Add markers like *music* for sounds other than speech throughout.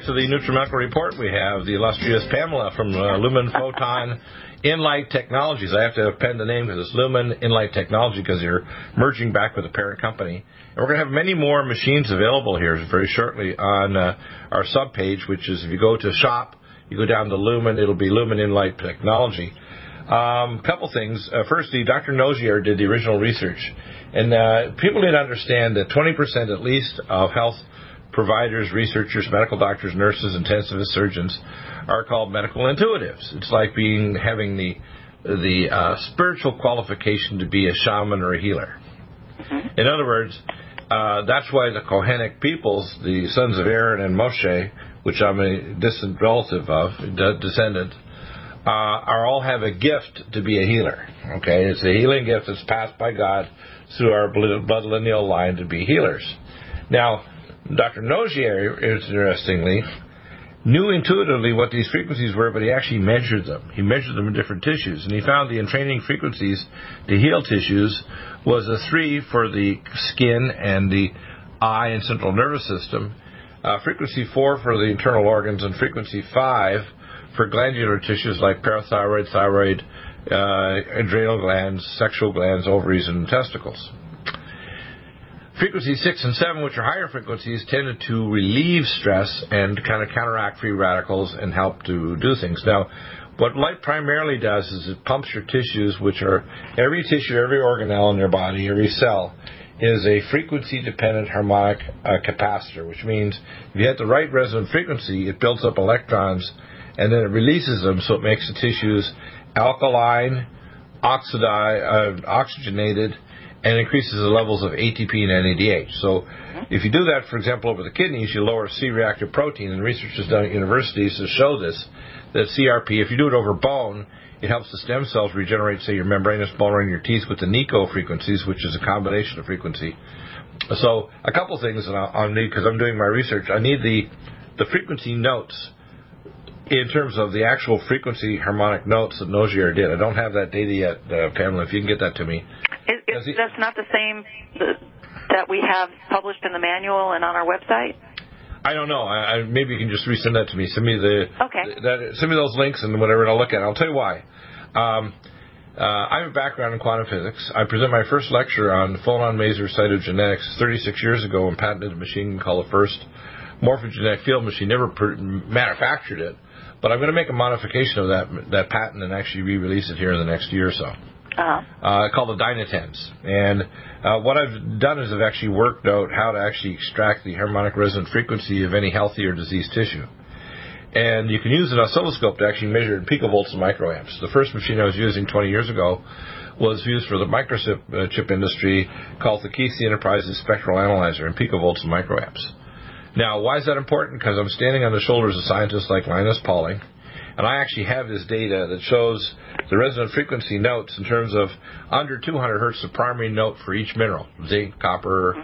Back to the NutriMedical Report. We have the illustrious Pamela from uh, Lumen *laughs* Photon InLight Technologies. I have to append the name because it's Lumen InLight Technology because you're merging back with the parent company. And we're going to have many more machines available here very shortly on uh, our subpage, which is if you go to shop, you go down to Lumen, it'll be Lumen InLight Technology. A um, couple things. Uh, firstly, Dr. Nogier did the original research, and uh, people need to understand that 20% at least of health providers, researchers, medical doctors, nurses, intensivist surgeons are called medical intuitives. It's like being having the the uh, spiritual qualification to be a shaman or a healer. Mm-hmm. In other words, uh, that's why the Kohanic peoples, the sons of Aaron and Moshe, which I'm a distant relative of, descendant, uh, are all have a gift to be a healer. Okay, it's a healing gift that's passed by God through our blood lineal line to be healers. Now, Dr. Nogier, interestingly, knew intuitively what these frequencies were, but he actually measured them. He measured them in different tissues, and he found the entraining frequencies to heal tissues was a three for the skin and the eye and central nervous system, uh, frequency four for the internal organs, and frequency five for glandular tissues like parathyroid, thyroid, uh, adrenal glands, sexual glands, ovaries, and testicles. Frequencies 6 and 7, which are higher frequencies, tended to relieve stress and kind of counteract free radicals and help to do things. Now, what light primarily does is it pumps your tissues, which are every tissue, every organelle in your body, every cell, is a frequency dependent harmonic uh, capacitor, which means if you hit the right resonant frequency, it builds up electrons and then it releases them so it makes the tissues alkaline, uh, oxygenated, and increases the levels of ATP and NADH. So, mm-hmm. if you do that, for example, over the kidneys, you lower C-reactive protein, and research is done at universities to show this that CRP, if you do it over bone, it helps the stem cells regenerate, say, your membranous bone around your teeth with the NICO frequencies, which is a combination of frequency. So, a couple things that I'll need because I'm doing my research. I need the the frequency notes in terms of the actual frequency harmonic notes that Nogier did. I don't have that data yet, uh, Pamela. If you can get that to me. Is, is that's not the same that we have published in the manual and on our website? I don't know. I, I, maybe you can just resend that to me. Send me the okay. That, send me those links and whatever, and I'll look at it. I'll tell you why. Um, uh, I have a background in quantum physics. I presented my first lecture on phonon-maser cytogenetics 36 years ago and patented a machine called the first morphogenetic field machine. Never manufactured it, but I'm going to make a modification of that that patent and actually re-release it here in the next year or so uh-huh. uh, called the Dynatens. And uh, what I've done is I've actually worked out how to actually extract the harmonic resonant frequency of any healthy or diseased tissue. And you can use an oscilloscope to actually measure in picovolts and microamps. The first machine I was using 20 years ago was used for the microchip uh, chip industry called the Keithley Enterprises Spectral Analyzer in picovolts and microamps. Now, why is that important? Because I'm standing on the shoulders of scientists like Linus Pauling, And I actually have this data that shows the resonant frequency notes in terms of under 200 hertz, the primary note for each mineral, zinc, copper,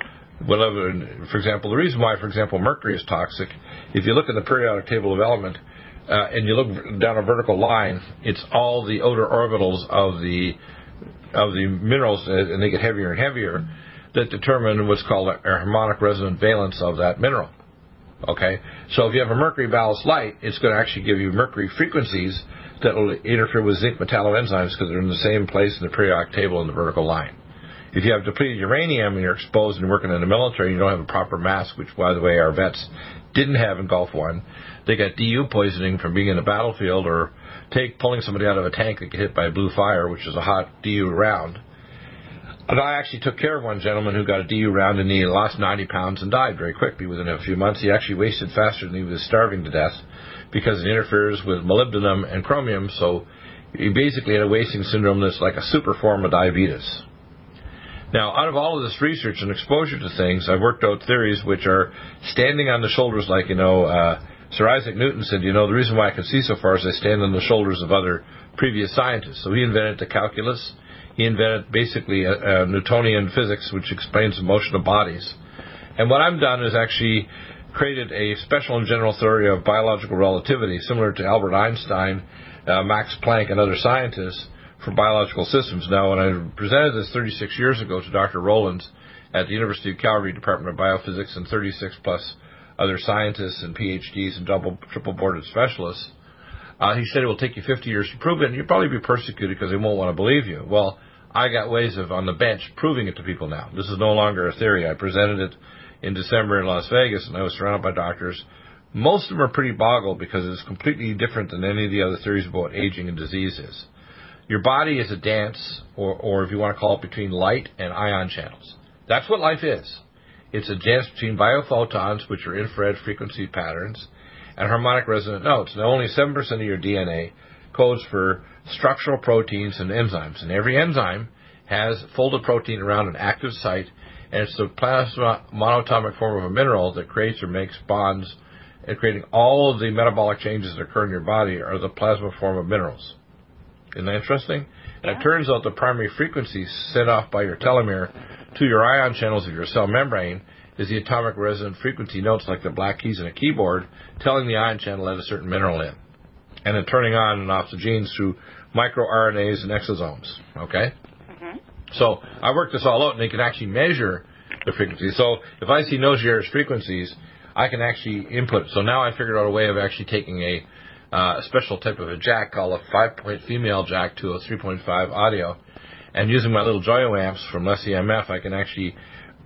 whatever. For example, the reason why, for example, mercury is toxic, if you look in the periodic table of element, uh, and you look down a vertical line, it's all the outer orbitals of the of the minerals, uh, and they get heavier and heavier, that determine what's called a harmonic resonant valence of that mineral. Okay, so if you have a mercury ballast light, it's going to actually give you mercury frequencies that will interfere with zinc metalloenzymes because they're in the same place in the periodic table in the vertical line. If you have depleted uranium and you're exposed and working in the military, and you don't have a proper mask, which, by the way, our vets didn't have in Gulf One. They got DU poisoning from being in the battlefield or take pulling somebody out of a tank that get hit by blue fire, which is a hot DU round. I actually took care of one gentleman who got a DU round and he lost 90 pounds and died very quickly within a few months. He actually wasted faster than he was starving to death because it interferes with molybdenum and chromium. So he basically had a wasting syndrome that's like a super form of diabetes. Now, out of all of this research and exposure to things, I've worked out theories which are standing on the shoulders, like, you know, uh, Sir Isaac Newton said, you know, the reason why I can see so far is I stand on the shoulders of other previous scientists. So he invented the calculus. He invented basically a, a Newtonian physics, which explains the motion of bodies. And what I've done is actually created a special and general theory of biological relativity, similar to Albert Einstein, uh, Max Planck, and other scientists for biological systems. Now, when I presented this 36 years ago to Dr. Rowlands at the University of Calgary Department of Biophysics and 36 plus other scientists and PhDs and double, triple boarded specialists, uh, he said it will take you 50 years to prove it, and you'll probably be persecuted because they won't want to believe you. Well, I got ways of on the bench proving it to people now. This is no longer a theory. I presented it in December in Las Vegas, and I was surrounded by doctors. Most of them are pretty boggled because it's completely different than any of the other theories about aging and diseases. Your body is a dance, or, or if you want to call it, between light and ion channels. That's what life is. It's a dance between biophotons, which are infrared frequency patterns, and harmonic resonant notes. Now, only 7% of your DNA codes for structural proteins and enzymes, and every enzyme has folded protein around an active site, and it's the plasma monatomic form of a mineral that creates or makes bonds, and creating all of the metabolic changes that occur in your body are the plasma form of minerals. Isn't that interesting? Yeah. And it turns out the primary frequency sent off by your telomere to your ion channels of your cell membrane is the atomic resonant frequency notes like the black keys in a keyboard telling the ion channel let a certain mineral in. And then turning on and off the genes through microRNAs and exosomes. Okay? Mm-hmm. So I worked this all out and they can actually measure the frequency. So if I see Nogier frequencies, I can actually input. So now I figured out a way of actually taking a uh, special type of a jack called a five-point female jack to a 3.5 audio. And using my little Joyo amps from LessEMF, I can actually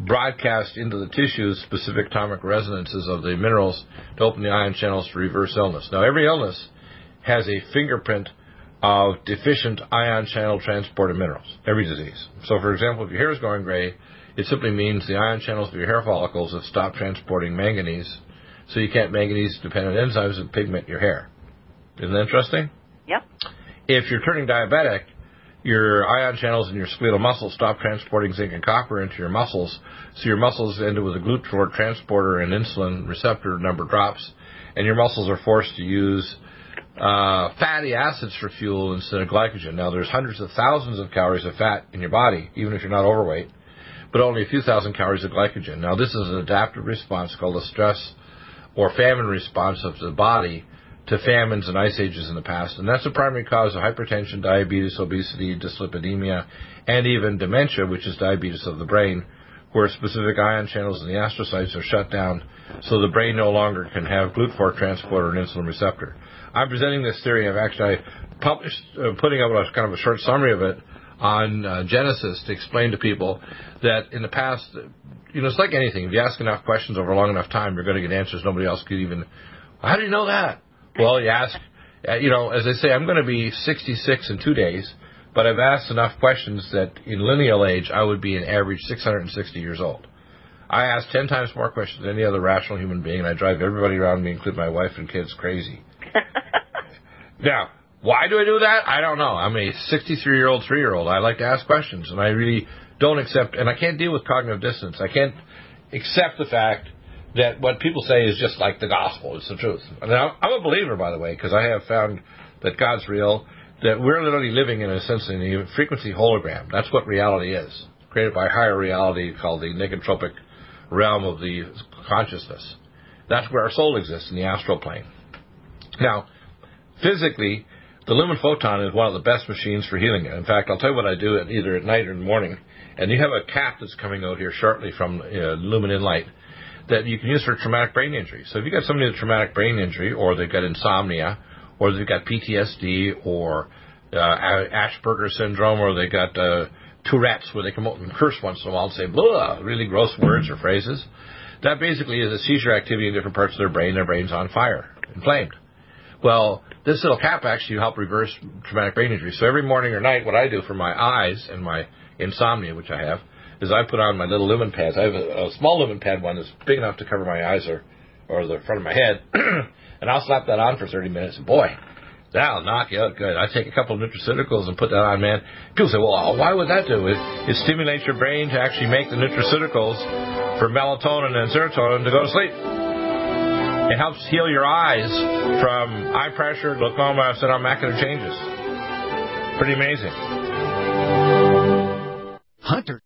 broadcast into the tissues specific atomic resonances of the minerals to open the ion channels to reverse illness. Now, every illness has a fingerprint of deficient ion channel transporter minerals, every disease. So, for example, if your hair is going gray, it simply means the ion channels of your hair follicles have stopped transporting manganese, so you can't manganese dependent enzymes that pigment your hair. Isn't that interesting? Yep. If you're turning diabetic, your ion channels in your skeletal muscles stop transporting zinc and copper into your muscles, so your muscles end up with a GLUT4 transporter and insulin receptor number drops, and your muscles are forced to use uh, fatty acids for fuel instead of glycogen. Now, there's hundreds of thousands of calories of fat in your body, even if you're not overweight, but only a few thousand calories of glycogen. Now, this is an adaptive response called a stress or famine response of the body to famines and ice ages in the past, and that's the primary cause of hypertension, diabetes, obesity, dyslipidemia, and even dementia, which is diabetes of the brain, where specific ion channels in the astrocytes are shut down, so the brain no longer can have GLUT4 transporter and insulin receptor. I'm presenting this theory. I've actually published, uh, putting up a kind of a short summary of it on uh, Genesis to explain to people that in the past, you know, it's like anything. If you ask enough questions over a long enough time, you're going to get answers nobody else could even. How do you know that? Well, you ask, uh, you know, as I say, I'm going to be 66 in two days, but I've asked enough questions that in lineal age, I would be an average 660 years old. I ask 10 times more questions than any other rational human being, and I drive everybody around me, including my wife and kids, crazy. *laughs* now, why do I do that? I don't know. I'm a 63 year old, three year old. I like to ask questions, and I really don't accept, and I can't deal with cognitive dissonance. I can't accept the fact that what people say is just like the gospel. It's the truth. Now, I'm a believer, by the way, because I have found that God's real, that we're literally living in a sense in a frequency hologram. That's what reality is, created by higher reality called the negentropic realm of the consciousness. That's where our soul exists in the astral plane. Now, physically, the lumen photon is one of the best machines for healing it. In fact, I'll tell you what I do either at night or in the morning. And you have a cap that's coming out here shortly from uh, Lumen Inlight that you can use for traumatic brain injury. So if you've got somebody with traumatic brain injury, or they've got insomnia, or they've got PTSD, or uh, Asperger's syndrome, or they've got uh, Tourette's, where they come out and curse once in a while and say blah, really gross words or phrases. That basically is a seizure activity in different parts of their brain. Their brain's on fire, inflamed. Well, this little cap actually help reverse traumatic brain injury. So every morning or night, what I do for my eyes and my insomnia, which I have, is I put on my little lumen pads. I have a, a small lumen pad one that's big enough to cover my eyes or, or the front of my head, *clears throat* and I'll slap that on for 30 minutes. And boy, that'll knock you out good. I take a couple of nutraceuticals and put that on, man. People say, well, why would that do? It, it stimulates your brain to actually make the nutraceuticals for melatonin and serotonin to go to sleep. It helps heal your eyes from eye pressure, glaucoma, and macular changes. Pretty amazing. Hunter.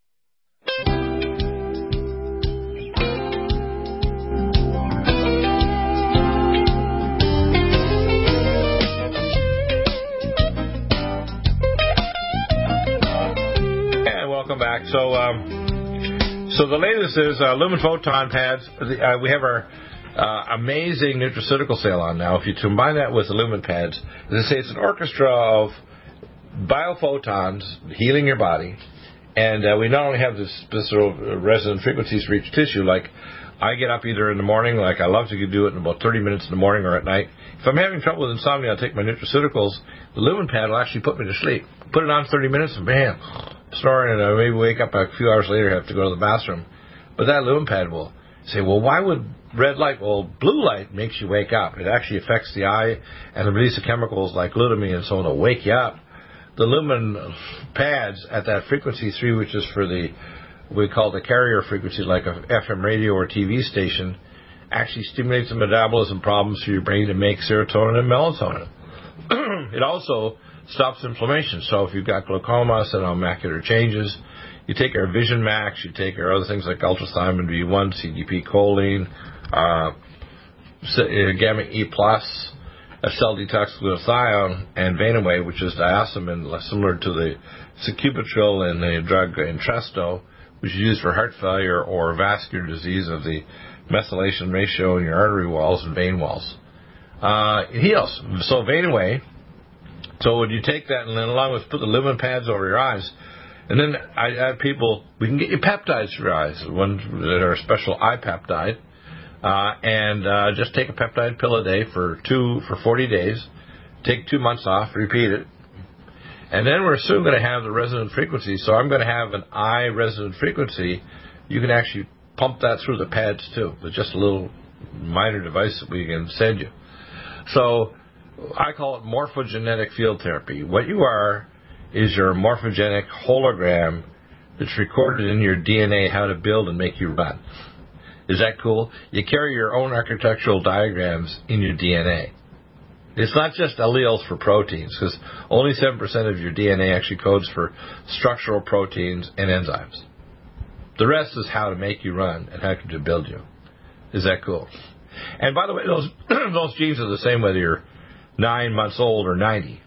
And welcome back. So, um, so the latest is uh, Lumen Photon pads. Uh, we have our uh, amazing nutraceutical sale on now. If you combine that with the Lumen pads, I say, it's an orchestra of biophotons healing your body. And uh, we not only have sort of resonant frequencies for each tissue, like I get up either in the morning, like I love to do it in about 30 minutes in the morning or at night. If I'm having trouble with insomnia, I'll take my nutraceuticals. The lumen pad will actually put me to sleep. Put it on 30 minutes and bam, snoring, and I maybe wake up a few hours later, have to go to the bathroom. But that lumen pad will say, well, why would red light? Well, blue light makes you wake up. It actually affects the eye and the release of chemicals like glutamine and so on to wake you up. The lumen pads at that frequency three, which is for the we call the carrier frequency, like a FM radio or TV station, actually stimulates the metabolism problems for your brain to make serotonin and melatonin. *clears throat* it also stops inflammation. So if you've got glaucoma, senile macular changes, you take our Vision Max, you take our other things like ultrathymine B1, CDP choline, uh, uh, gamma E plus, a cell detox glutathione, and Venaway, which is diosmin, similar to the sacubitril and the drug Entresto, which is used for heart failure or vascular disease of the methylation ratio in your artery walls and vein walls. Uh, it heals. So Venaway, so when you take that and then along with put the lumen pads over your eyes, and then I have people, we can get you peptides for eyes, ones that are a special eye peptide, uh, and uh, just take a peptide pill a day for two for 40 days. Take two months off, repeat it, and then we're soon going to have the resonant frequency. So I'm going to have an eye resonant frequency. You can actually pump that through the pads too. It's just a little minor device that we can send you. So I call it morphogenetic field therapy. What you are is your morphogenic hologram that's recorded in your DNA how to build and make you run. Is that cool? You carry your own architectural diagrams in your DNA. It's not just alleles for proteins, because only 7% of your DNA actually codes for structural proteins and enzymes. The rest is how to make you run and how to build you. Is that cool? And by the way, those *clears throat* those genes are the same whether you're nine months old or 90.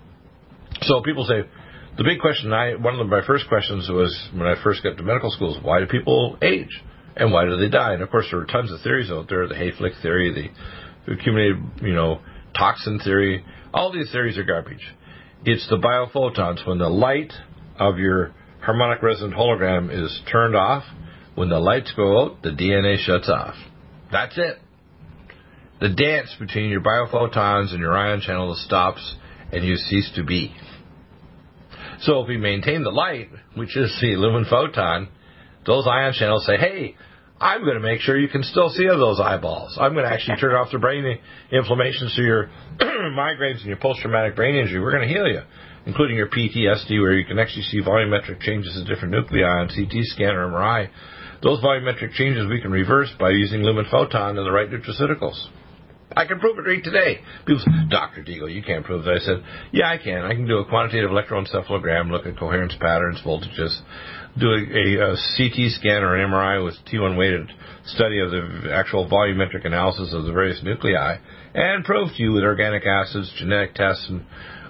So people say, the big question, I, one of my first questions was when I first got to medical school is why do people age? And why do they die? And of course, there are tons of theories out there the Hayflick theory, the accumulated, you know, toxin theory. All these theories are garbage. It's the biophotons. When the light of your harmonic resonant hologram is turned off, when the lights go out, the DNA shuts off. That's it the dance between your biophotons and your ion channels stops and you cease to be. So if we maintain the light, which is the lumen photon, those ion channels say, hey, I'm going to make sure you can still see those eyeballs. I'm going to actually turn off the brain inflammation so your *clears throat* migraines and your post-traumatic brain injury, we're going to heal you, including your PTSD, where you can actually see volumetric changes in different nuclei on CT scan or MRI Those volumetric changes we can reverse by using lumen photon and the right nutraceuticals. I can prove it right today. People say, Dr. Deagle, you can't prove that. I said, yeah, I can. I can do a quantitative electroencephalogram, look at coherence patterns, voltages, do a, a, a CT scan or an MRI with T1 weighted study of the actual volumetric analysis of the various nuclei, and prove to you with organic acids, genetic tests, and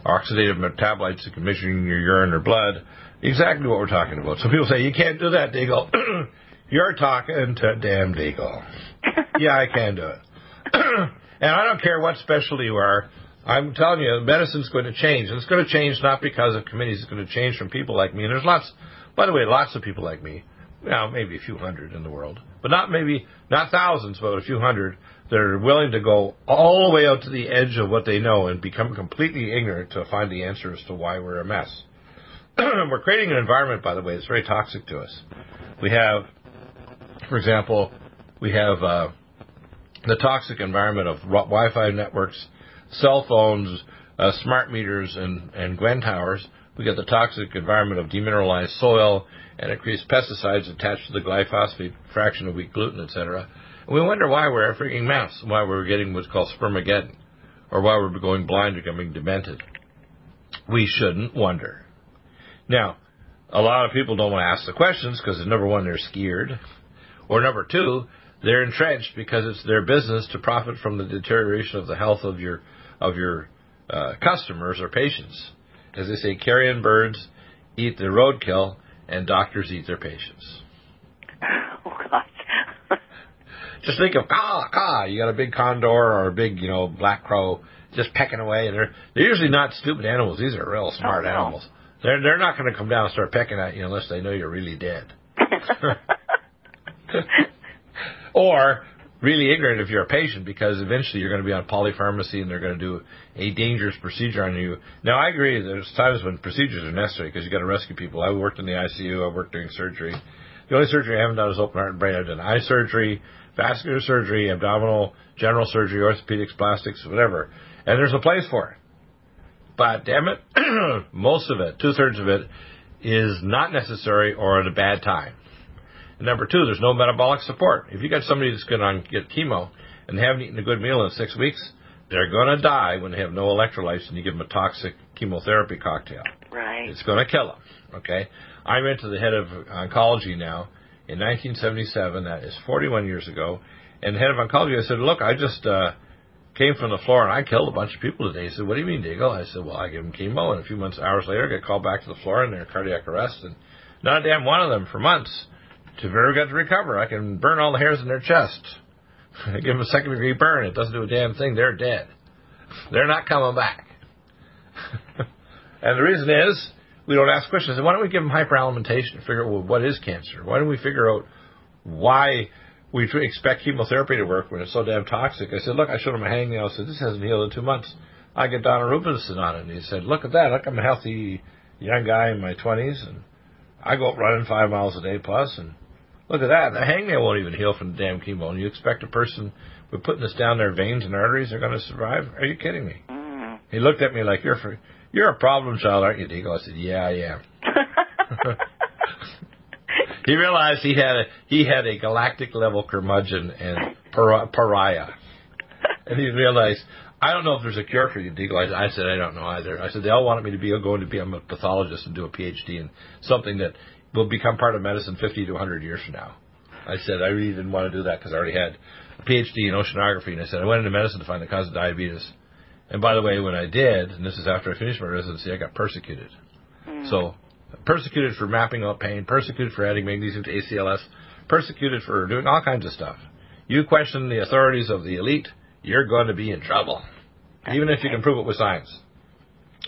oxidative metabolites that can measure in your urine or blood exactly what we're talking about. So people say, you can't do that, Deagle. *coughs* You're talking to damn Deagle. *laughs* yeah, I can do it. *coughs* and I don't care what specialty you are. I'm telling you, medicine's going to change. And it's going to change not because of committees. It's going to change from people like me. And there's lots, by the way, lots of people like me. Now, maybe a few hundred in the world. But not maybe, not thousands, but a few hundred that are willing to go all the way out to the edge of what they know and become completely ignorant to find the answer as to why we're a mess. *clears throat* we're creating an environment, by the way, that's very toxic to us. We have, for example, we have uh, the toxic environment of Wi-Fi networks, cell phones, uh, smart meters, and, and Gwen towers. We get the toxic environment of demineralized soil and increased pesticides attached to the glyphosate fraction of wheat gluten, etc. And we wonder why we're freaking mess, why we're getting what's called spermageddon, or why we're going blind or becoming demented. We shouldn't wonder. Now, a lot of people don't want to ask the questions because number one, they're scared, or number two, they're entrenched because it's their business to profit from the deterioration of the health of your of your uh, customers or patients. As they say, carrion birds eat the roadkill, and doctors eat their patients. Oh God. *laughs* Just think of caw caw. You got a big condor or a big you know black crow just pecking away, and they're they're usually not stupid animals. These are real smart Oh, no. animals. They're they're not going to come down and start pecking at you unless they know you're really dead. *laughs* *laughs* or really ignorant if you're a patient because eventually you're going to be on polypharmacy and they're going to do a dangerous procedure on you. Now I agree there's times when procedures are necessary because you got to rescue people. I worked in the ICU, I worked during surgery. The only surgery I haven't done is open heart and brain. I've done eye surgery, vascular surgery, abdominal, general surgery, orthopedics, plastics, whatever. And there's a place for it. But damn it, *clears throat* most of it, two thirds of it, is not necessary or at a bad time. And number two, there's no metabolic support. If you got somebody that's going to get chemo and haven't eaten a good meal in six weeks, they're going to die when they have no electrolytes and you give them a toxic chemotherapy cocktail. right. It's going to kill them. Okay. I went to the head of oncology now in 1977. That is 41 years ago. And the head of oncology, I said, "Look, I just uh, came from the floor and I killed a bunch of people today." He said, "What do you mean, Deagle?" I said, "Well, I gave them chemo, and a few months, hours later, I got called back to the floor and they're cardiac arrest, and not a damn one of them for months to ever got to recover. I can burn all the hairs in their chest. I *laughs* give them a second degree burn. It doesn't do a damn thing. They're dead. *laughs* They're not coming back." *laughs* and the reason is we don't ask questions. Why don't we give them hyperalimentation and figure out well, what is cancer? Why don't we figure out why we expect chemotherapy to work when it's so damn toxic? I said, look, I showed him a hangnail. I said, this hasn't healed in two months. I get daunorubicin on it. And he said, look at that. Look, I'm a healthy young guy in my 20s, and I go up running five miles a day plus, and look at that. The hangnail won't even heal from the damn chemo. And you expect a person with putting this down their veins and arteries are going to survive? Are you kidding me? Mm. He looked at me like, you're for, you're a problem child, aren't you, Deagle? I said, yeah, I am. *laughs* He realized he had a he had a galactic level curmudgeon and par- pariah, and he realized I don't know if there's a cure for you, Deagle. I, I said I don't know either. I said they all wanted me to be going to be a pathologist and do a PhD in something that will become part of medicine 50 to 100 years from now. I said I really didn't want to do that because I already had a PhD in oceanography, and I said I went into medicine to find the cause of diabetes. And by the way, when I did, and this is after I finished my residency, I got persecuted. Mm. So persecuted for mapping out pain, persecuted for adding magnesium to ACLS, persecuted for doing all kinds of stuff. You question the authorities of the elite, you're going to be in trouble, even if you can prove it with science.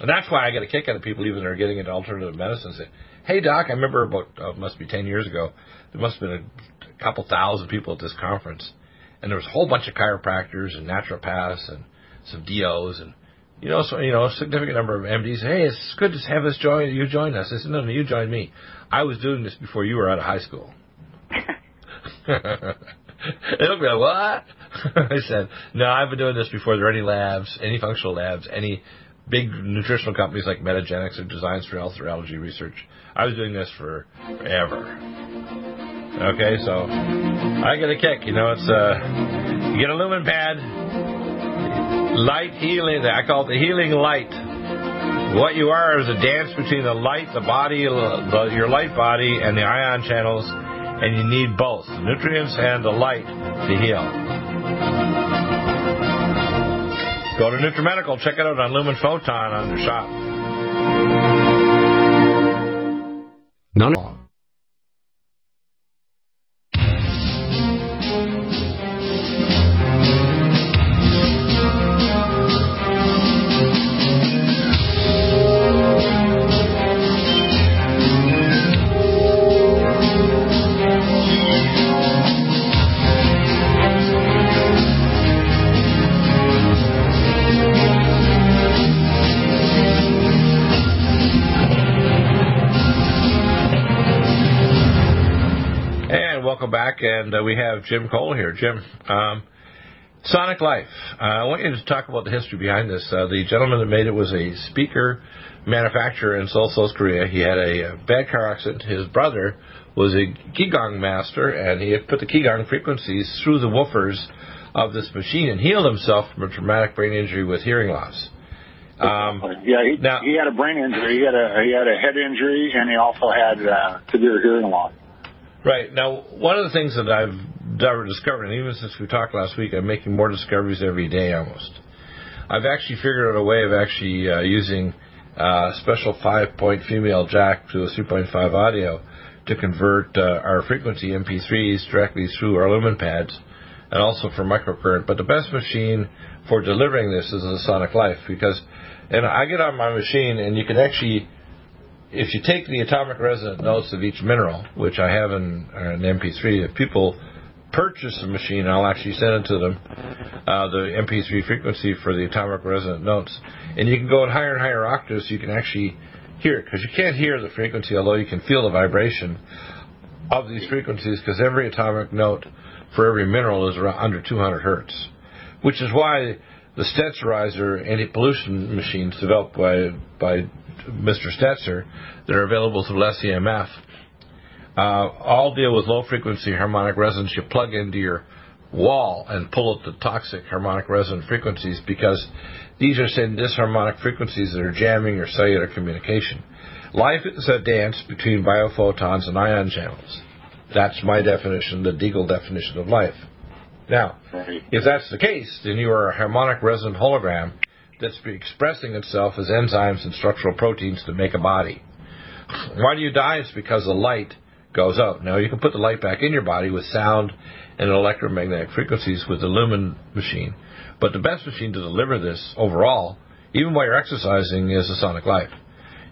And that's why I get a kick out of people even that are getting into alternative medicine. Say, hey doc, I remember about uh, must be ten years ago, there must have been a couple thousand people at this conference, and there was a whole bunch of chiropractors and naturopaths and some DOs and you know, so, you know, a significant number of MDs. Hey, it's good to have us join. You join us. I said, no, no, you join me. I was doing this before you were out of high school. they looked at me like, what? *laughs* I said, no, I've been doing this before there are any labs, any functional labs, any big nutritional companies like Metagenics or Designs for Health or Allergy Research. I was doing this for forever. Okay, so I get a kick. You know, it's uh, you get a lumen pad, light healing. I call it the healing light. What you are is a dance between the light, the body, the, your light body, and the ion channels, and you need both the nutrients and the light to heal. Go to NutriMedical. Check it out on Lumen Photon on their shop. None. Welcome back, and uh, we have Jim Cole here. Jim, um, Sonic Life. Uh, I want you to talk about the history behind this. Uh, the gentleman that made it was a speaker manufacturer in Seoul, South Korea. He had a, uh, bad car accident. His brother was a Qigong master, and he had put the Qigong frequencies through the woofers of this machine and healed himself from a traumatic brain injury with hearing loss. Um, yeah, he, now, he had a brain injury. He had a he had a head injury, and he also had uh, severe hearing loss. Right. Now, one of the things that I've discovered, and even since we talked last week, I'm making more discoveries every day almost. I've actually figured out a way of actually uh, using a uh, special five point female jack to a 3.5 audio to convert uh, our frequency MP3s directly through our lumen pads and also for microcurrent. But the best machine for delivering this is the Sonic Life because, and I get on my machine and you can actually if you take the atomic resonant notes of each mineral, which I have in an MP3, if people purchase a machine, I'll actually send it to them, uh, the MP3 frequency for the atomic resonant notes. And you can go in higher and higher octaves so you can actually hear it, because you can't hear the frequency, although you can feel the vibration of these frequencies, because every atomic note for every mineral is around under 200 hertz, which is why the Stetzerizer anti-pollution machines developed by by Mr. Stetzer that are available through LessEMF uh, all deal with low frequency harmonic resonance. You plug into your wall and pull out the toxic harmonic resonant frequencies because these are sending disharmonic frequencies that are jamming your cellular communication. Life is a dance between biophotons and ion channels. That's my definition, the Deagle definition of life. Now, if that's the case, then you are a harmonic resonant hologram that's expressing itself as enzymes and structural proteins to make a body. Why do you die? It's because the light goes out. Now, you can put the light back in your body with sound and electromagnetic frequencies with the Lumen machine. But the best machine to deliver this overall, even while you're exercising, is the Sonic Life.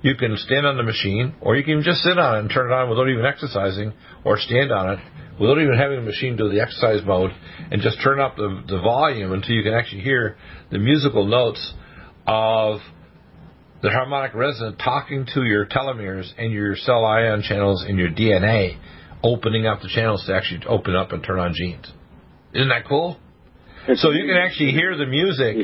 You can stand on the machine, or you can just sit on it and turn it on without even exercising, or stand on it without even having the machine do the exercise mode, and just turn up the, the volume until you can actually hear the musical notes of the harmonic resonance talking to your telomeres and your cell ion channels in your DNA, opening up the channels to actually open up and turn on genes. Isn't that cool? So you can actually hear the music.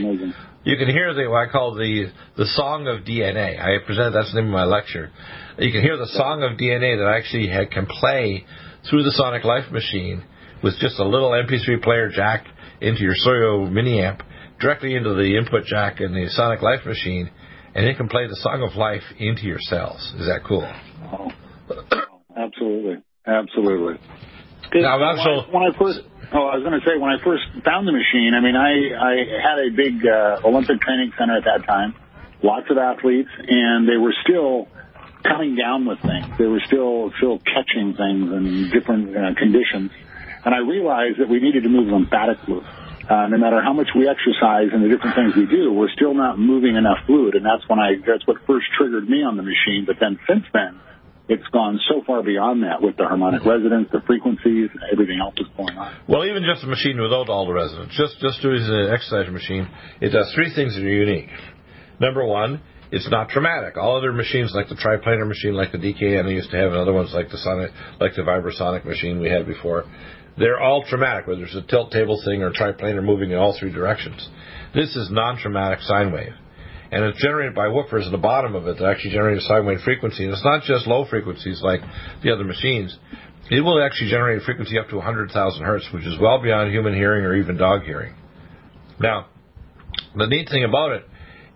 You can hear the what I call the the song of DNA. I presented that's the name of my lecture. You can hear the song of DNA that I actually can play through the Sonic Life machine with just a little MP3 player jack into your Joyo mini amp directly into the input jack in the Sonic Life machine, and it can play the Song of Life into your cells. Is that cool? Oh, absolutely, absolutely. Now, when, I, when I first, oh, I was going to say when I first found the machine. I mean, I I had a big uh, Olympic training center at that time, lots of athletes, and they were still coming down with things. They were still still catching things in different uh, conditions, and I realized that we needed to move lymphatic fluid uh, no matter how much we exercise and the different things we do, we're still not moving enough fluid. And that's when I, that's what first triggered me on the machine. But then since then, it's gone so far beyond that with the harmonic resonance, the frequencies, everything else is going on. Well, even just a machine without all the resonance, just just doing an exercise machine, it does three things that are unique. Number one, it's not traumatic. All other machines, like the triplanar machine, like the DKN I used to have, and other ones like the Sonic, like the Vibrasonic machine we had before, they're all traumatic, whether it's a tilt table thing or triplanar moving in all three directions. This is non-traumatic sine wave. And it's generated by woofers at the bottom of it that actually generate a sine wave frequency. And it's not just low frequencies like the other machines. it will actually generate a frequency up to 100,000 hertz, which is well beyond human hearing or even dog hearing. Now, the neat thing about it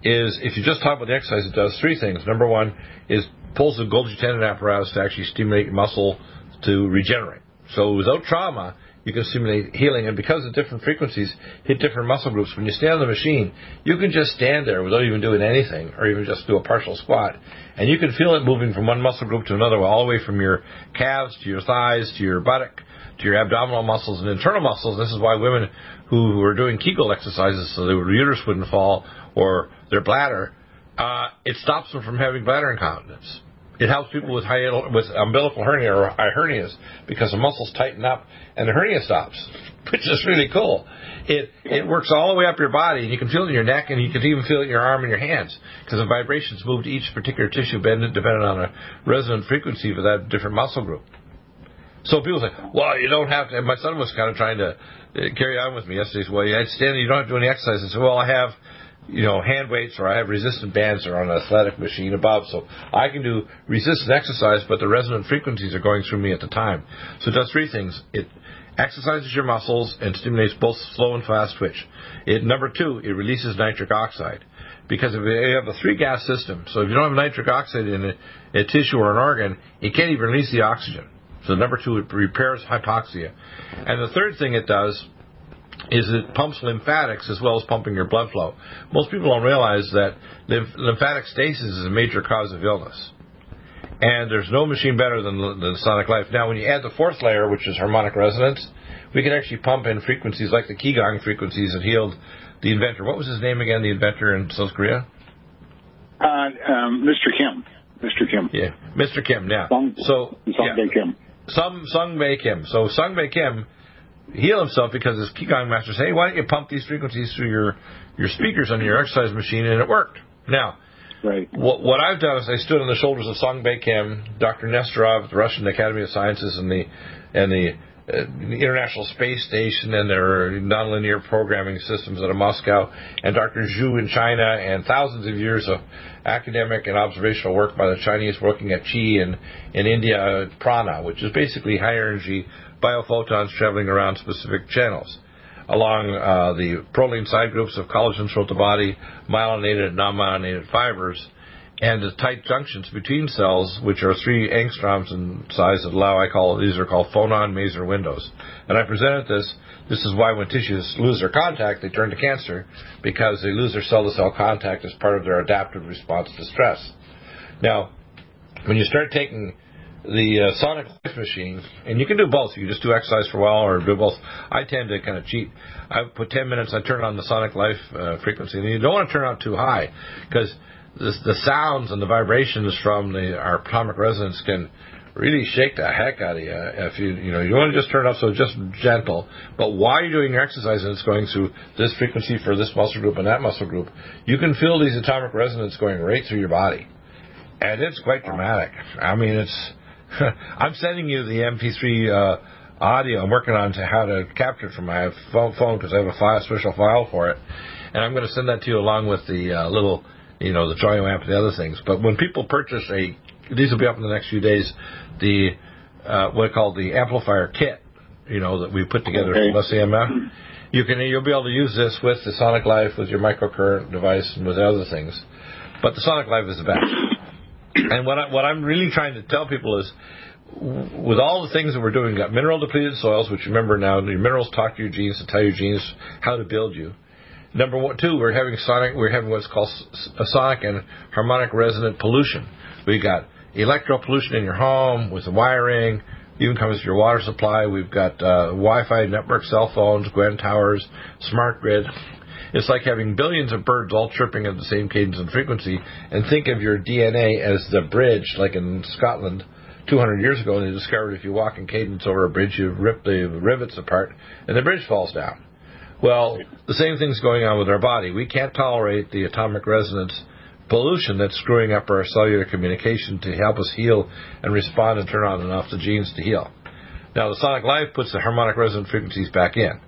is if you just talk about the exercise, it does three things. Number one is pulls the Golgi tendon apparatus to actually stimulate your muscle to regenerate. So without trauma, you can stimulate healing, and because the different frequencies hit different muscle groups, when you stand on the machine, you can just stand there without even doing anything, or even just do a partial squat, and you can feel it moving from one muscle group to another, all the way from your calves to your thighs to your buttock to your abdominal muscles and internal muscles. This is why women who are doing Kegel exercises so their uterus wouldn't fall or their bladder, uh, it stops them from having bladder incontinence. It helps people with high, with umbilical hernia or hernias because the muscles tighten up and the hernia stops, *laughs* which is really cool. It it works all the way up your body and you can feel it in your neck and you can even feel it in your arm and your hands because the vibrations move to each particular tissue dependent on a resonant frequency for that different muscle group. So people say, well, you don't have to. And my son was kind of trying to uh, carry on with me yesterday. He said, well, you stand, you don't have to do any exercise. I said, well, I have you know, hand weights or I have resistant bands or on an athletic machine above. So I can do resistant exercise, but the resonant frequencies are going through me at the time. So it does three things. It exercises your muscles and stimulates both slow and fast twitch. It, number two, it releases nitric oxide. Because if you have a three gas system, so if you don't have nitric oxide in a, a tissue or an organ, it can't even release the oxygen. So number two, it repairs hypoxia. And the third thing it does is it pumps lymphatics as well as pumping your blood flow. Most people don't realize that lymph- lymphatic stasis is a major cause of illness. And there's no machine better than the, Sonic Life. Now, when you add the fourth layer, which is harmonic resonance, we can actually pump in frequencies like the Qigong frequencies that healed the inventor. What was his name again, the inventor in South Korea? Uh, um, Mr. Kim. Mr. Kim. Yeah, Mr. Kim. Yeah. Sung, so Sung yeah. Kim. Sung Sung Bae Kim. So Sung Bae Kim heal himself because his Qigong master said, hey, why don't you pump these frequencies through your, your speakers on your exercise machine? And it worked. Now, right. what, what I've done is I stood on the shoulders of Song Bae Kim, Dr. Nesterov, the Russian Academy of Sciences, and the, and the, uh, International Space Station and their nonlinear programming systems out of Moscow, and Dr. Zhu in China, and thousands of years of academic and observational work by the Chinese working at Qi and in India, prana, which is basically high energy biophotons traveling around specific channels. Along uh, the proline side groups of collagen throughout the body, myelinated and non-myelinated fibers, and the tight junctions between cells, which are three angstroms in size that allow, I call these are called phonon maser windows. And I presented this. This is why when tissues lose their contact, they turn to cancer because they lose their cell-to-cell contact as part of their adaptive response to stress. Now, when you start taking the uh, Sonic Life machine, and you can do both. You can just do exercise for a while or do both. I tend to kind of cheat. I put 10 minutes, I turn on the Sonic Life uh, frequency, and you don't want to turn it out too high because the, the sounds and the vibrations from the our atomic resonance can really shake the heck out of you. If you you know you want to just turn it up so just gentle, but while you're doing your exercise and it's going through this frequency for this muscle group and that muscle group, you can feel these atomic resonance going right through your body, and it's quite dramatic. I mean, it's *laughs* I'm sending you the MP3 uh, audio. I'm working on to how to capture it from my phone because I have a file, special file for it, and I'm going to send that to you along with the uh, little, you know, the Joyo amp and the other things. But when people purchase a, these will be up in the next few days, the uh, what I call the amplifier kit, you know, that we put together okay. from SAMF. You can you'll be able to use this with the Sonic Life, with your microcurrent device, and with other things. But the Sonic Life is the best. *clears throat* And what, I, what I'm really trying to tell people is, with all the things that we're doing, we've got mineral depleted soils, which remember now, your minerals talk to your genes to tell your genes how to build you. Number one, two, we're having sonic, we're having what's called sonic and harmonic resonant pollution. We've got electro pollution in your home with the wiring, even comes to your water supply. We've got uh, Wi-Fi network, cell phones, Gwen towers, smart grid. It's like having billions of birds all chirping at the same cadence and frequency, and think of your DNA as the bridge, like in Scotland 200 years ago, and they discovered if you walk in cadence over a bridge, you rip the rivets apart, and the bridge falls down. Well, the same thing's going on with our body. We can't tolerate the atomic resonance pollution that's screwing up our cellular communication to help us heal and respond and turn on and off the genes to heal. Now, the Sonic Life puts the harmonic resonant frequencies back in.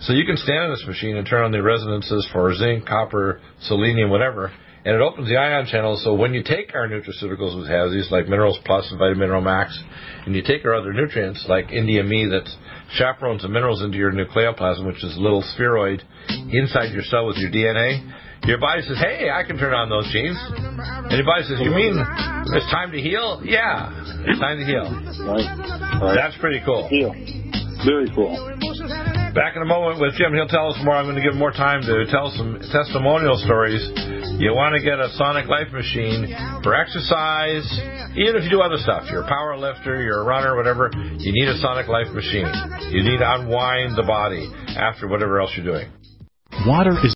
So you can stand in this machine and turn on the resonances for zinc, copper, selenium, whatever, and it opens the ion channels. So when you take our nutraceuticals, which has these like Minerals Plus and Vitamin Mineral Max, and you take our other nutrients like India Me that chaperones the minerals into your nucleoplasm, which is a little spheroid inside your cell with your DNA. Your body says, "Hey, I can turn on those genes," and your body says, "You mean it's time to heal?" Yeah, it's time to heal. Right. right. That's pretty cool. Heal. Very cool. Back in a moment with Jim. He'll tell us more. I'm going to give more time to tell some testimonial stories. You want to get a Sonic Life machine for exercise, even if you do other stuff. You're a power lifter, you're a runner, whatever. You need a Sonic Life machine. You need to unwind the body after whatever else you're doing. Water is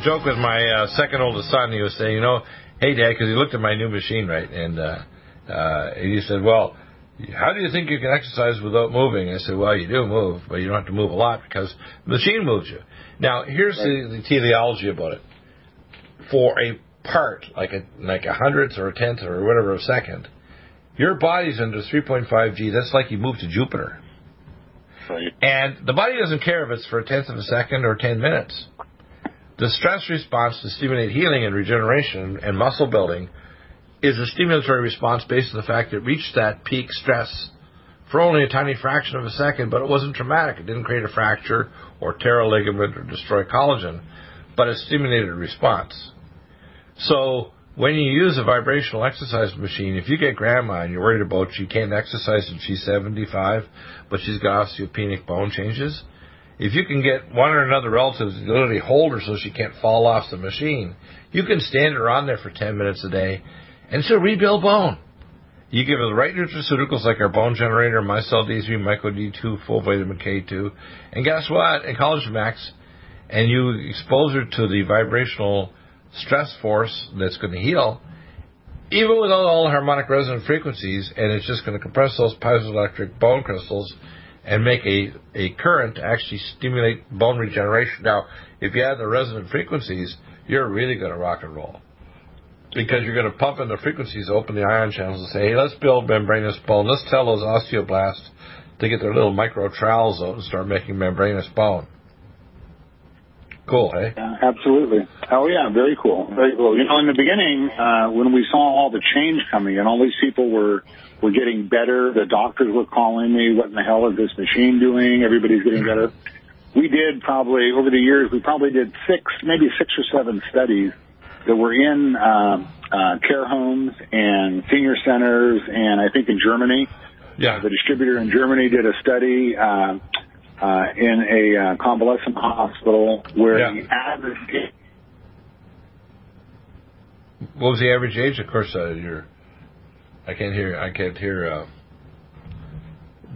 a, joke with my uh, second oldest son. He was saying, you know, hey, Dad, because he looked at my new machine, right? And uh, uh, he said, well, how do you think you can exercise without moving? I said, well, you do move, but you don't have to move a lot because the machine moves you. Now, here's the, the teleology about it. For a part, like a like a hundredth or a tenth or whatever a second, your body's under 3.5 G. That's like you moved to Jupiter. Right. And the body doesn't care if it's for a tenth of a second or 10 minutes. The stress response to stimulate healing and regeneration and muscle building is a stimulatory response based on the fact that it reached that peak stress for only a tiny fraction of a second, but it wasn't traumatic. It didn't create a fracture or tear a ligament or destroy collagen, but it stimulated a response. So when you use a vibrational exercise machine, if you get grandma and you're worried about she can't exercise and she's 75, but she's got osteopenic bone changes, if you can get one or another relative to literally hold her so she can't fall off the machine, you can stand her on there for 10 minutes a day and she'll rebuild bone. You give her the right nutraceuticals like our bone generator, MyCell D3, Myco D2, full vitamin K2, and guess what? And Collagen Max, and you expose her to the vibrational stress force that's going to heal, even without all harmonic resonant frequencies, and it's just going to compress those piezoelectric bone crystals and make a, a current to actually stimulate bone regeneration. Now, if you add the resonant frequencies, you're really going to rock and roll. Because you're going to pump in the frequencies, open the ion channels, and say, hey, let's build membranous bone. Let's tell those osteoblasts to get their little micro trowels out and start making membranous bone. Cool, hey? Yeah, absolutely. Oh yeah, very cool. Very cool. You know, in the beginning, uh, when we saw all the change coming and all these people were were getting better, the doctors were calling me, "What in the hell is this machine doing?" Everybody's getting better. We did probably over the years, we probably did six, maybe six or seven studies that were in uh, uh, care homes and senior centers, and I think in Germany. Yeah. The distributor in Germany did a study. Uh, uh, in a uh, convalescent hospital where Yeah. the average What was the average age? Of course, uh, you're. I can't hear. I can't hear. Uh,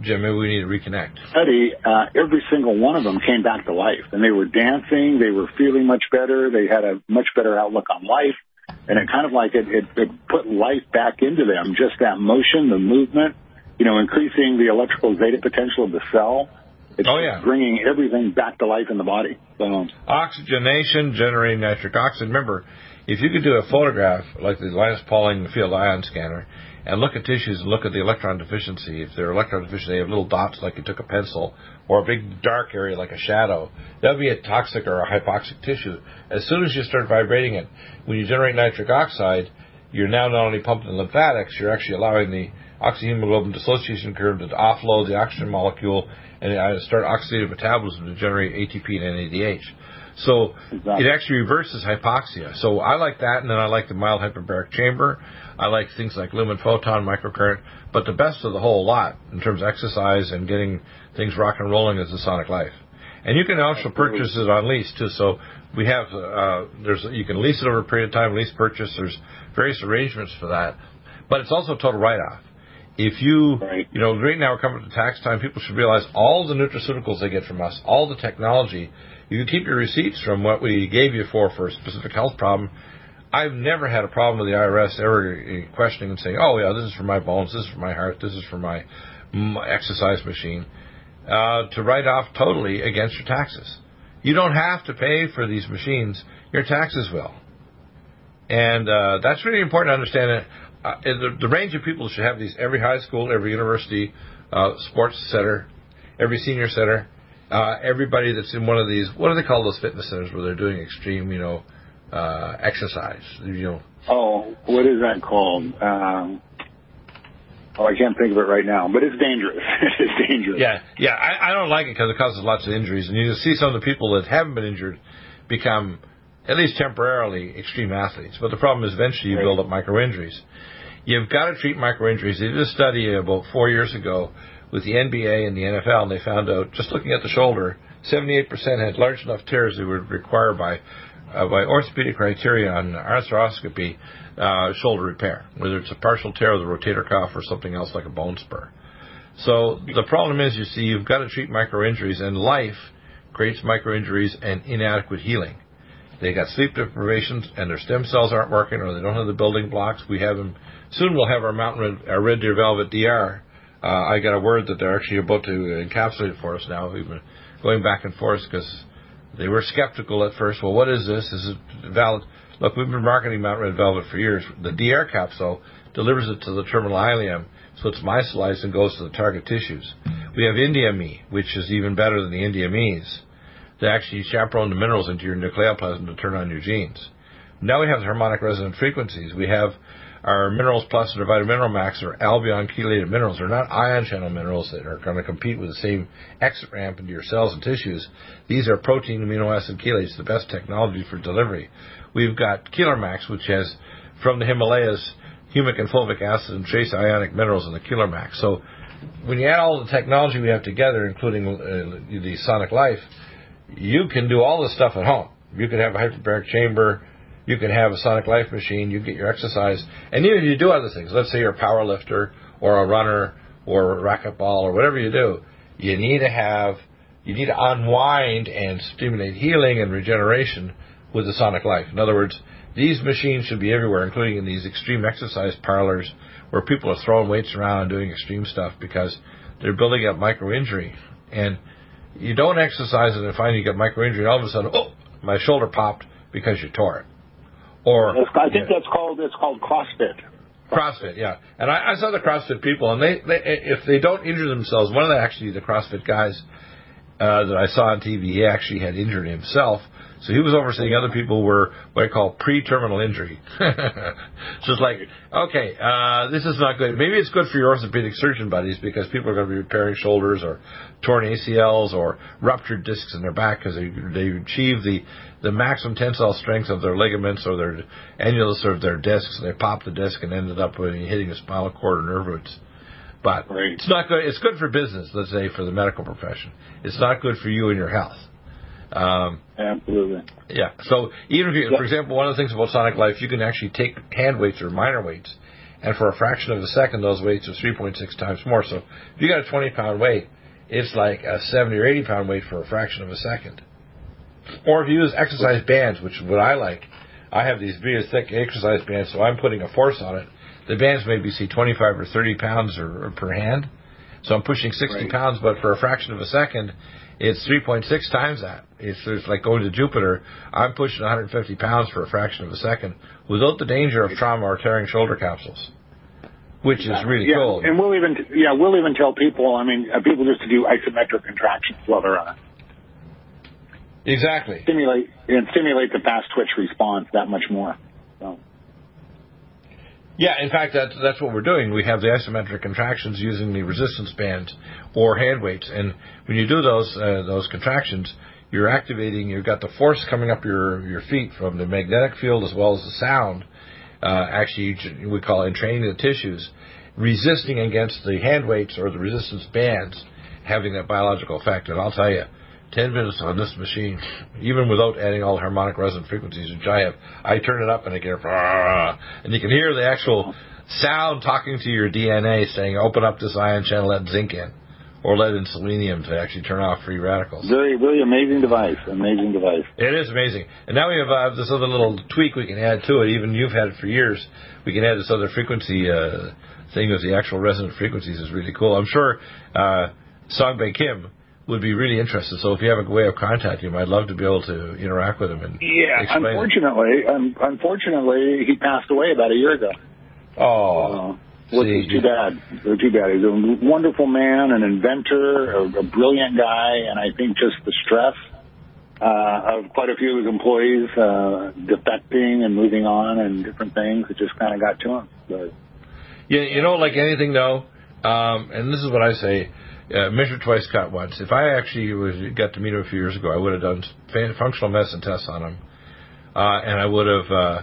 Jim, maybe we need to reconnect. study, uh, every single one of them came back to life, and they were dancing. They were feeling much better. They had a much better outlook on life, and it kind of like it, it, it put life back into them. Just that motion, the movement, you know, increasing the electrical zeta potential of the cell. It's Oh, yeah. bringing everything back to life in the body. So um, Oxygenation, generating nitric oxide. Remember, if you could do a photograph like the Linus Pauling field ion scanner and look at tissues and look at the electron deficiency, if they're electron deficient, they have little dots like you took a pencil, or a big dark area like a shadow, that would be a toxic or a hypoxic tissue. As soon as you start vibrating it, when you generate nitric oxide, you're now not only pumping the lymphatics, you're actually allowing the oxyhemoglobin dissociation curve to offload the oxygen molecule and start oxidative metabolism to generate ATP and NADH. So Exactly. it actually reverses hypoxia. So I like that, and then I like the mild hyperbaric chamber. I like things like lumen photon, microcurrent. But the best of the whole lot in terms of exercise and getting things rock and rolling is the Sonic Life. And you can also purchase it on lease too. So we have uh, there's you can lease it over a period of time, lease purchase. There's various arrangements for that, but it's also a total write off. If you Right. you know right now we're coming to tax time, people should realize all the nutraceuticals they get from us, all the technology. You can keep your receipts from what we gave you for for a specific health problem. I've never had a problem with the IRS ever questioning and saying, "Oh yeah, this is for my bones, this is for my heart, this is for my, my exercise machine." uh, to write off totally against your taxes. You don't have to pay for these machines; your taxes will. And uh, that's really important to understand. Uh, the, the, range of people should have these every high school, every university, uh, sports center, every senior center, uh, everybody that's in one of these. What do they call those fitness centers where they're doing extreme, you know, uh, exercise? You know. Oh, what is that called? Um, oh, I can't think of it right now, but it's dangerous. *laughs* it's dangerous. Yeah, yeah. I, I don't like it because it causes lots of injuries, and you see some of the people that haven't been injured become at least temporarily extreme athletes. But the problem is eventually you build up micro injuries. You've got to treat micro injuries. They did a study about four years ago with the NBA and the NFL, and they found out just looking at the shoulder, 78% had large enough tears that would require by uh, by orthopedic criteria on arthroscopy uh, shoulder repair, whether it's a partial tear of the rotator cuff or something else like a bone spur. So the problem is, you see, you've got to treat micro injuries, and life creates micro injuries and inadequate healing. They got sleep deprivation and their stem cells aren't working or they don't have the building blocks. We have them. Soon we'll have our mountain red, our red deer velvet DR. Uh, I got a word that they're actually about to encapsulate it for us now. We've been going back and forth because they were skeptical at first. Well, what is this? Is it valid? Look, we've been marketing mountain red velvet for years. The DR capsule delivers it to the terminal ileum, so it's micellized and goes to the target tissues. We have India Me, which is even better than the India Me's to actually chaperone the minerals into your nucleoplasm to turn on your genes. Now we have the harmonic resonant frequencies. We have our Minerals Plus and our Mineral Max are albion chelated minerals. They're not ion channel minerals that are going to compete with the same exit ramp into your cells and tissues. These are protein amino acid chelates, the best technology for delivery. We've got Keeler Max, which has from the Himalayas humic and fulvic acid and trace ionic minerals in the Keeler Max. So when you add all the technology we have together, including uh, the Sonic Life, you can do all this stuff at home. You can have a hyperbaric chamber. You can have a sonic life machine. You get your exercise. And even if you do other things, let's say you're a power lifter or a runner or a racquetball or whatever you do, you need to have, you need to unwind and stimulate healing and regeneration with the sonic life. In other words, these machines should be everywhere, including in these extreme exercise parlors where people are throwing weights around and doing extreme stuff because they're building up micro injury. And you don't exercise it and find you get micro injury, and all of a sudden, oh, my shoulder popped because you tore it. Or I think that's called it's called CrossFit. CrossFit, yeah. And I, I saw the CrossFit people, and they, they if they don't injure themselves, one of the actually the CrossFit guys uh, that I saw on TV, he actually had injured himself so he was overseeing other people were what I call pre-terminal injury. *laughs* it's like, okay, uh, this is not good. Maybe it's good for your orthopedic surgeon buddies because people are going to be repairing shoulders or torn ACLs or ruptured discs in their back because they they achieve the the maximum tensile strength of their ligaments or their annulus or their discs. And they pop the disc and ended up hitting a spinal cord or nerve roots. But right. it's not good. It's good for business, let's say, for the medical profession. It's not good for you and your health. Um, Absolutely. Yeah. So even if you, for example, one of the things about Sonic Life, you can actually take hand weights or minor weights, and for a fraction of a second, those weights are 3.6 times more. So if you got a 20 pound weight, it's like a 70 or 80 pound weight for a fraction of a second. Or if you use exercise bands, which is what I like, I have these really thick exercise bands, so I'm putting a force on it. The bands maybe see 25 or 30 pounds or, or per hand. So I'm pushing 60 right. pounds, but for a fraction of a second, it's 3.6 times that. It's, it's like going to Jupiter. I'm pushing 150 pounds for a fraction of a second without the danger of trauma or tearing shoulder capsules, which is really yeah, cool. And we'll even yeah we'll even tell people. I mean, uh, people just to do isometric contractions while they're on it. Exactly. Stimulate and stimulate the fast twitch response that much more. So. Yeah, in fact, that's that's what we're doing. We have the isometric contractions using the resistance bands or hand weights, and when you do those uh, those contractions, you're activating. You've got the force coming up your your feet from the magnetic field as well as the sound. Uh, actually, we call it training the tissues, resisting against the hand weights or the resistance bands, having that biological effect. And I'll tell you, 10 minutes on this machine, even without adding all the harmonic resonant frequencies, which I have. I turn it up and I get, and you can hear the actual sound talking to your DNA saying, open up this ion channel, let zinc in, or let in selenium to actually turn off free radicals. Very, very amazing device. Amazing device. It is amazing. And now we have uh, this other little tweak we can add to it. Even you've had it for years. We can add this other frequency uh, thing with the actual resonant frequencies is really cool. I'm sure uh, Songbei Kim would be really interested. So if you have a way of contacting him, I'd love to be able to interact with him and Yeah, unfortunately, un- unfortunately, he passed away about a year ago. Oh, Uh, which See, is too bad. Too bad. He's a wonderful man, an inventor, a, a brilliant guy, and I think just the stress uh, of quite a few of his employees uh, defecting and moving on and different things, it just kind of got to him. But Yeah, you know, like anything though, um, and this is what I say: uh, measure twice, cut once. If I actually was got to meet him a few years ago, I would have done fan- functional medicine tests on him, uh, and I would have uh,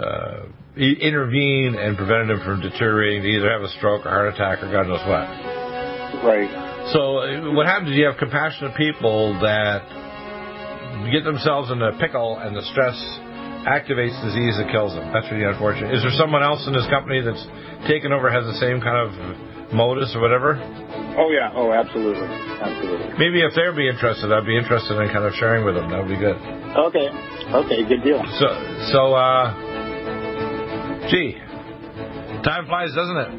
uh, intervened and prevented him from deteriorating to either have a stroke or heart attack or God knows what. right. So uh, what happens is you have compassionate people that get themselves in a pickle, and the stress activates disease that kills them. That's really unfortunate. Is there someone else in this company that's taken over has the same kind of modus or whatever? Oh yeah. Oh, absolutely. Absolutely. Maybe if they'd be interested, I'd be interested in kind of sharing with them. That would be good. Okay. Okay. Good deal. So, so, uh, gee, time flies, doesn't it?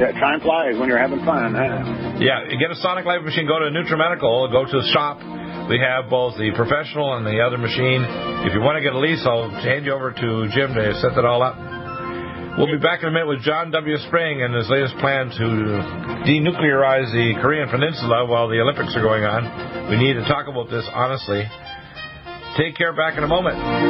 Yeah. Time flies when you're having fun. Huh? Yeah, you get a Sonic Life machine, go to NutriMedical, go to the shop. We have both the professional and the other machine. If you want to get a lease, I'll hand you over to Jim to set that all up. We'll be back in a minute with John W. Spring and his latest plan to denuclearize the Korean Peninsula while the Olympics are going on. We need to talk about this honestly. Take care. Back in a moment.